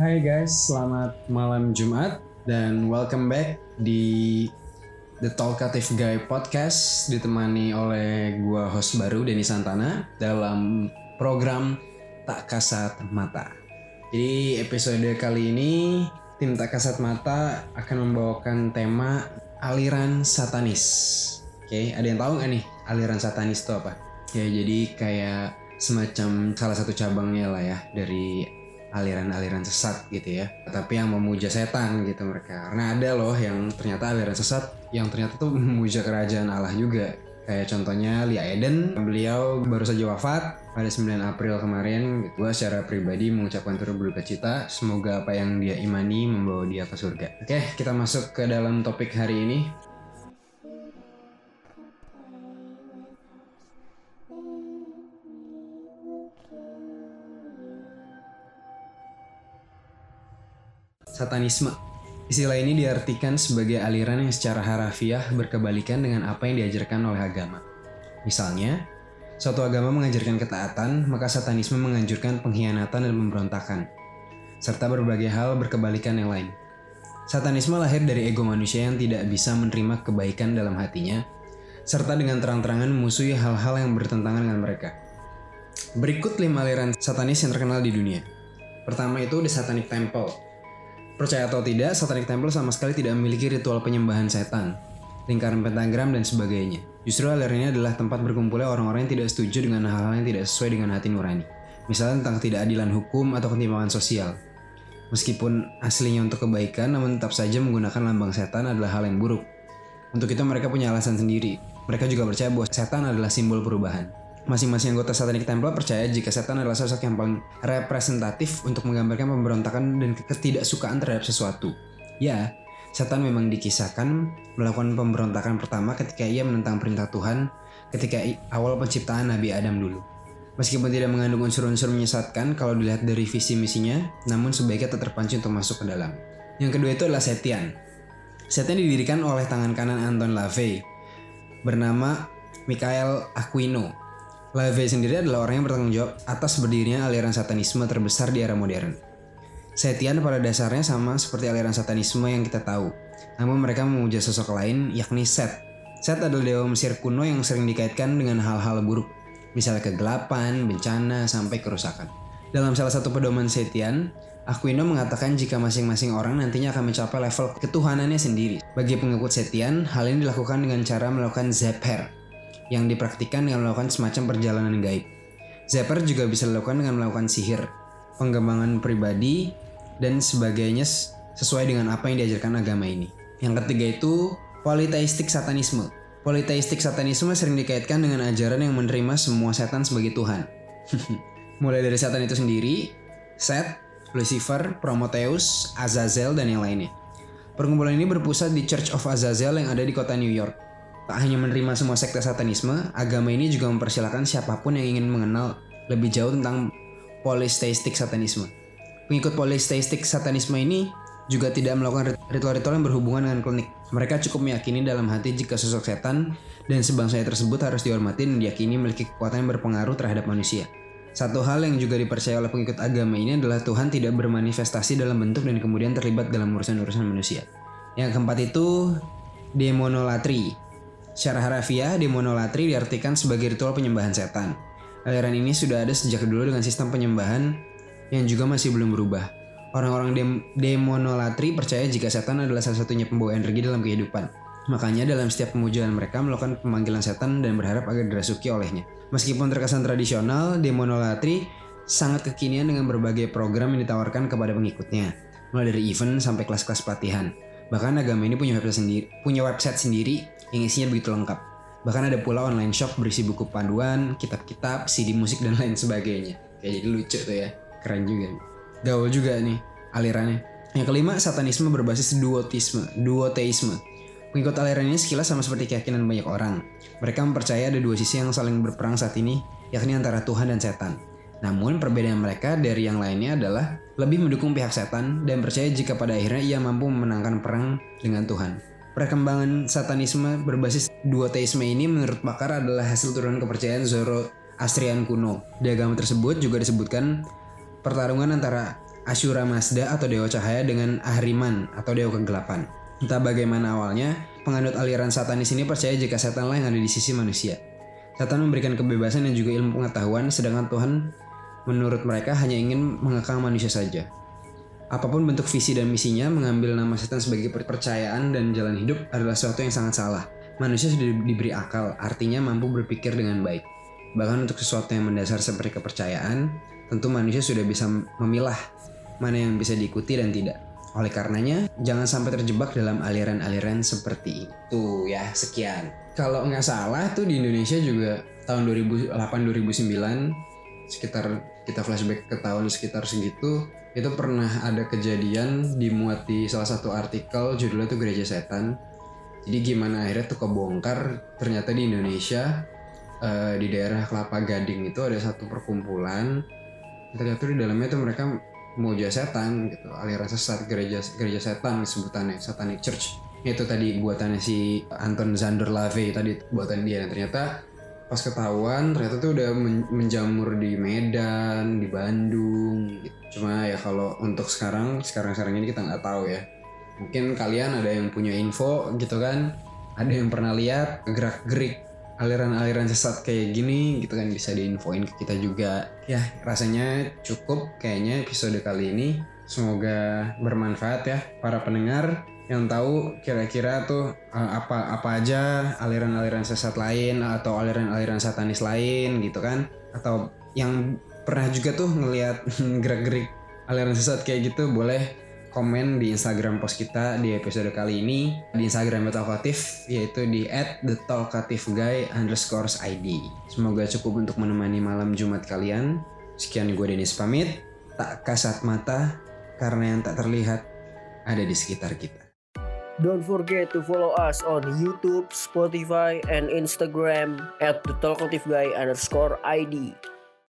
Hai guys, selamat malam Jumat dan welcome back di The Talkative Guy Podcast ditemani oleh gua host baru Denny Santana dalam program Tak Kasat Mata. Jadi episode kali ini tim Tak Kasat Mata akan membawakan tema aliran satanis. Oke, ada yang tahu nggak nih aliran satanis itu apa? Ya jadi kayak semacam salah satu cabangnya lah ya dari aliran-aliran sesat gitu ya. Tapi yang memuja setan gitu mereka. Karena ada loh yang ternyata aliran sesat yang ternyata tuh memuja kerajaan Allah juga. Kayak contohnya Lia Eden, beliau baru saja wafat pada 9 April kemarin. Gue secara pribadi mengucapkan turut berduka cita. Semoga apa yang dia imani membawa dia ke surga. Oke, kita masuk ke dalam topik hari ini. Satanisme Istilah ini diartikan sebagai aliran yang secara harafiah berkebalikan dengan apa yang diajarkan oleh agama. Misalnya, suatu agama mengajarkan ketaatan, maka satanisme menganjurkan pengkhianatan dan pemberontakan, serta berbagai hal berkebalikan yang lain. Satanisme lahir dari ego manusia yang tidak bisa menerima kebaikan dalam hatinya, serta dengan terang-terangan memusuhi hal-hal yang bertentangan dengan mereka. Berikut lima aliran satanis yang terkenal di dunia. Pertama itu The Satanic Temple, Percaya atau tidak, Satanic Temple sama sekali tidak memiliki ritual penyembahan setan, lingkaran pentagram, dan sebagainya. Justru aliran ini adalah tempat berkumpulnya orang-orang yang tidak setuju dengan hal-hal yang tidak sesuai dengan hati nurani. Misalnya tentang ketidakadilan hukum atau ketimpangan sosial. Meskipun aslinya untuk kebaikan, namun tetap saja menggunakan lambang setan adalah hal yang buruk. Untuk itu mereka punya alasan sendiri. Mereka juga percaya bahwa setan adalah simbol perubahan. Masing-masing anggota Satanic Temple percaya jika setan adalah sosok yang paling representatif untuk menggambarkan pemberontakan dan ketidaksukaan terhadap sesuatu. Ya, setan memang dikisahkan melakukan pemberontakan pertama ketika ia menentang perintah Tuhan ketika awal penciptaan Nabi Adam dulu. Meskipun tidak mengandung unsur-unsur menyesatkan kalau dilihat dari visi misinya, namun sebaiknya tetap terpancing untuk masuk ke dalam. Yang kedua itu adalah Setian. Setian didirikan oleh tangan kanan Anton LaVey bernama Michael Aquino LaVey sendiri adalah orang yang bertanggung jawab atas berdirinya aliran satanisme terbesar di era modern. Setian pada dasarnya sama seperti aliran satanisme yang kita tahu, namun mereka memuja sosok lain yakni Set. Set adalah dewa Mesir kuno yang sering dikaitkan dengan hal-hal buruk, misalnya kegelapan, bencana, sampai kerusakan. Dalam salah satu pedoman Setian, Aquino mengatakan jika masing-masing orang nantinya akan mencapai level ketuhanannya sendiri. Bagi pengikut Setian, hal ini dilakukan dengan cara melakukan Zeper, yang dipraktikkan dengan melakukan semacam perjalanan gaib. Zapper juga bisa dilakukan dengan melakukan sihir, pengembangan pribadi, dan sebagainya sesuai dengan apa yang diajarkan agama ini. Yang ketiga itu politeistik satanisme. Politeistik satanisme sering dikaitkan dengan ajaran yang menerima semua setan sebagai Tuhan. Mulai dari setan itu sendiri, Set, Lucifer, Prometheus, Azazel, dan yang lainnya. Perkumpulan ini berpusat di Church of Azazel yang ada di kota New York. Tak hanya menerima semua sekte satanisme, agama ini juga mempersilahkan siapa pun yang ingin mengenal lebih jauh tentang polisteistik satanisme. Pengikut polisteistik satanisme ini juga tidak melakukan ritual-ritual yang berhubungan dengan klinik. Mereka cukup meyakini dalam hati jika sosok setan dan sebangsanya tersebut harus dihormati dan diyakini memiliki kekuatan yang berpengaruh terhadap manusia. Satu hal yang juga dipercaya oleh pengikut agama ini adalah Tuhan tidak bermanifestasi dalam bentuk dan kemudian terlibat dalam urusan-urusan manusia. Yang keempat itu demonolatri Secara harafiah, demonolatri diartikan sebagai ritual penyembahan setan. Aliran ini sudah ada sejak dulu dengan sistem penyembahan yang juga masih belum berubah. Orang-orang dem demonolatri percaya jika setan adalah salah satunya pembawa energi dalam kehidupan. Makanya dalam setiap pemujaan mereka melakukan pemanggilan setan dan berharap agar dirasuki olehnya. Meskipun terkesan tradisional, demonolatri sangat kekinian dengan berbagai program yang ditawarkan kepada pengikutnya, mulai dari event sampai kelas-kelas pelatihan. Bahkan agama ini punya website sendiri, punya website sendiri yang isinya begitu lengkap. Bahkan ada pula online shop berisi buku panduan, kitab-kitab, CD musik dan lain sebagainya. Kayak jadi lucu tuh ya, keren juga. Gaul juga nih alirannya. Yang kelima, satanisme berbasis duotisme, duoteisme. Pengikut aliran ini sekilas sama seperti keyakinan banyak orang. Mereka mempercaya ada dua sisi yang saling berperang saat ini, yakni antara Tuhan dan setan. Namun perbedaan mereka dari yang lainnya adalah lebih mendukung pihak setan dan percaya jika pada akhirnya ia mampu memenangkan perang dengan Tuhan. Perkembangan satanisme berbasis duoteisme ini menurut pakar adalah hasil turunan kepercayaan Zoroastrian kuno. Di agama tersebut juga disebutkan pertarungan antara Ashura Mazda atau Dewa Cahaya dengan Ahriman atau Dewa Kegelapan. Entah bagaimana awalnya, penganut aliran satanis ini percaya jika setan lah yang ada di sisi manusia. Setan memberikan kebebasan dan juga ilmu pengetahuan, sedangkan Tuhan menurut mereka hanya ingin mengekang manusia saja. Apa pun bentuk visi dan misinya, mengambil nama setan sebagai percayaan dan jalan hidup adalah sesuatu yang sangat salah. Manusia sudah diberi akal, artinya mampu berpikir dengan baik. Bahkan untuk sesuatu yang mendasar seperti kepercayaan, tentu manusia sudah bisa memilah mana yang bisa diikuti dan tidak. Oleh karenanya, jangan sampai terjebak dalam aliran-aliran seperti itu ya. Sekian. Kalau nggak salah tuh di Indonesia juga tahun 2008-2009 sekitar kita flashback ke tahun sekitar segitu itu pernah ada kejadian dimuat di salah satu artikel judulnya tuh gereja setan. Jadi gimana akhirnya tuh kebongkar ternyata di Indonesia uh, di daerah Kelapa Gading itu ada satu perkumpulan. Ternyata di dalamnya tuh mereka mau setan gitu aliran sesat gereja gereja setan sebutannya satanic church. Itu tadi buatannya si Anton Zander Lave tadi buatan dia. Dan ternyata pas ketahuan ternyata tuh udah menjamur di Medan di Bandung gitu. cuma ya kalau untuk sekarang sekarang sekarang ini kita nggak tahu ya. Mungkin kalian ada yang punya info gitu kan? Ada yang pernah lihat gerak gerik aliran-aliran sesat kayak gini gitu kan? Bisa diinfoin ke kita juga. Ya rasanya cukup kayaknya episode kali ini. Semoga bermanfaat ya para pendengar yang tahu kira-kira tuh uh, apa apa aja aliran-aliran sesat lain atau aliran-aliran satanis lain gitu kan atau yang pernah juga tuh ngelihat gerak-gerik aliran sesat kayak gitu boleh komen di Instagram post kita di episode kali ini di Instagram Talkative yaitu di ID. Semoga cukup untuk menemani malam Jumat kalian. Sekian gue Denis pamit. Tak kasat mata karena yang tak terlihat ada di sekitar kita. Don't forget to follow us on YouTube, Spotify, and Instagram at the Talkative Guy underscore ID.